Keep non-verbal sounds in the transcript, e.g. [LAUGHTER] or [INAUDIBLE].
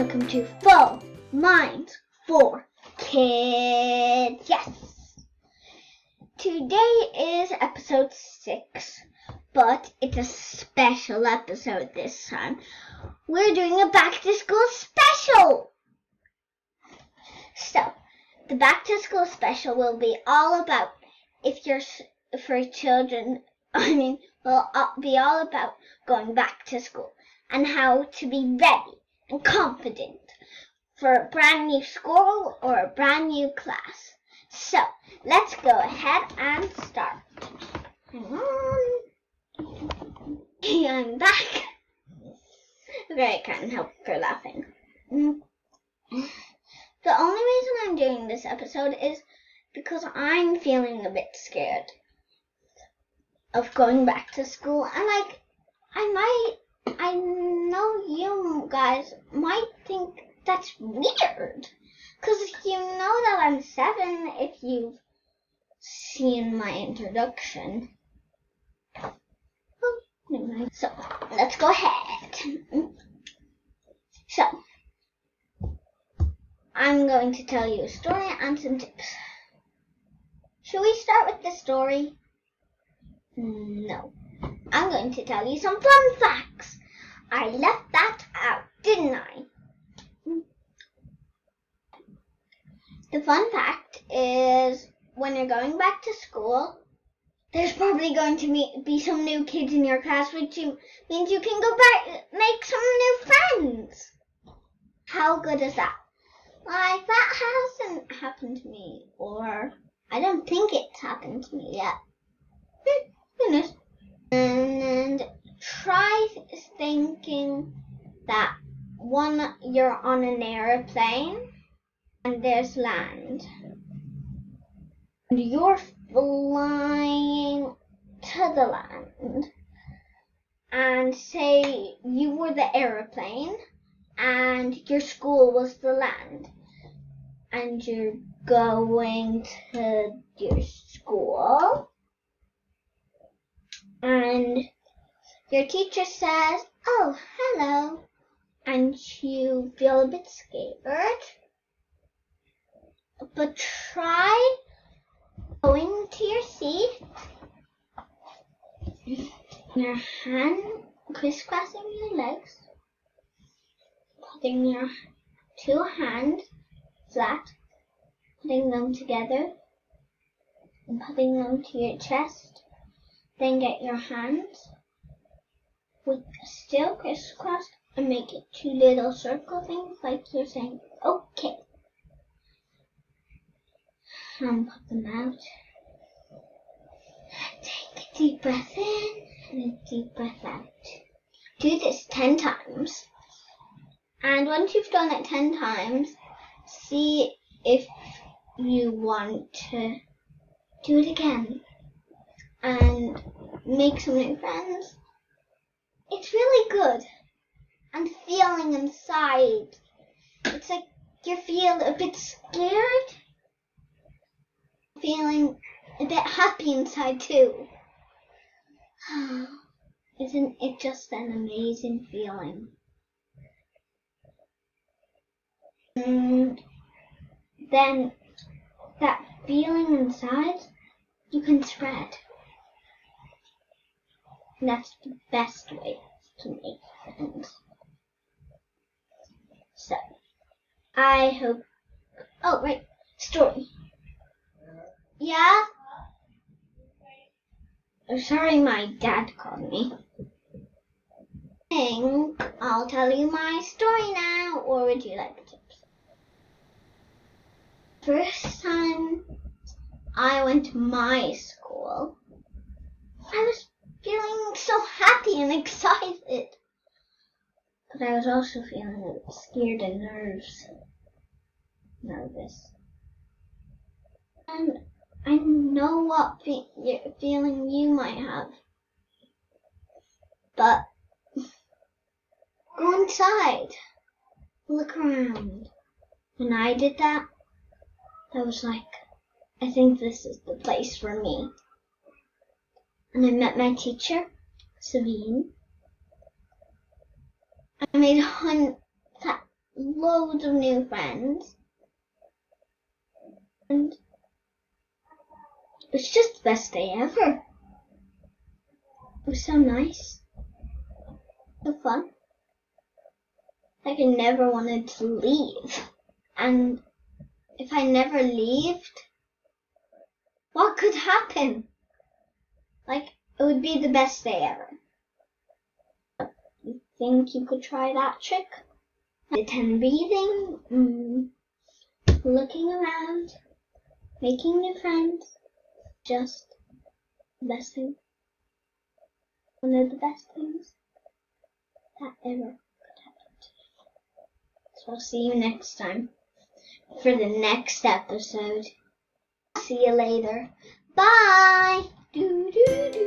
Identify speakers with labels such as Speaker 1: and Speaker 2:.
Speaker 1: welcome to Full Minds for Kids. Yes! Today is episode 6, but it's a special episode this time. We're doing a back to school special! So, the back to school special will be all about if you're for children, [LAUGHS] I mean, will be all about going back to school and how to be ready confident for a brand new school or a brand new class. So let's go ahead and start. Hang on. I'm back. Okay, I can't help for laughing. The only reason I'm doing this episode is because I'm feeling a bit scared of going back to school. And like, I might I know you guys might think that's weird. Because you know that I'm seven if you've seen my introduction. Oh. So, let's go ahead. So, I'm going to tell you a story and some tips. Should we start with the story? No. I'm going to tell you some fun facts. I left that out, didn't I? The fun fact is when you're going back to school, there's probably going to be, be some new kids in your class, which you, means you can go back, make some new friends. How good is that? Like, that hasn't happened to me, or I don't think it's happened to me yet. [LAUGHS] Who knows? Try thinking that one you're on an airplane and there's land. And you're flying to the land. And say you were the airplane and your school was the land. And you're going to your school. And your teacher says, Oh, hello. And you feel a bit scared. But try going to your seat. Your hand crisscrossing your legs. Putting your two hands flat. Putting them together. And putting them to your chest. Then get your hands with still crisscrossed and make it two little circle things like you're saying, okay. And put them out. Take a deep breath in and a deep breath out. Do this 10 times. And once you've done it 10 times, see if you want to do it again and make some new friends. It's really good. And feeling inside. It's like you feel a bit scared. Feeling a bit happy inside too. [SIGHS] Isn't it just an amazing feeling? And then that feeling inside you can spread. That's the best way to make friends. So, I hope. Oh, right. Story. Yeah? Oh, sorry, my dad called me. Think I'll tell you my story now, or would you like tips? First time I went to my school, I was feeling so happy and excited. But I was also feeling scared and nerves. Nervous. And I know what fe- feeling you might have. But go inside. Look around. When I did that, I was like, I think this is the place for me. And I met my teacher, Sabine. I made hun- loads of new friends. And it was just the best day ever. It was so nice. So fun. Like I never wanted to leave. And if I never left, what could happen? Like, it would be the best day ever. You think you could try that trick? The 10 breathing, mm, looking around, making new friends, just the best thing. One of the best things that ever could happen. So I'll see you next time for the next episode. See you later. Bye. Do do do.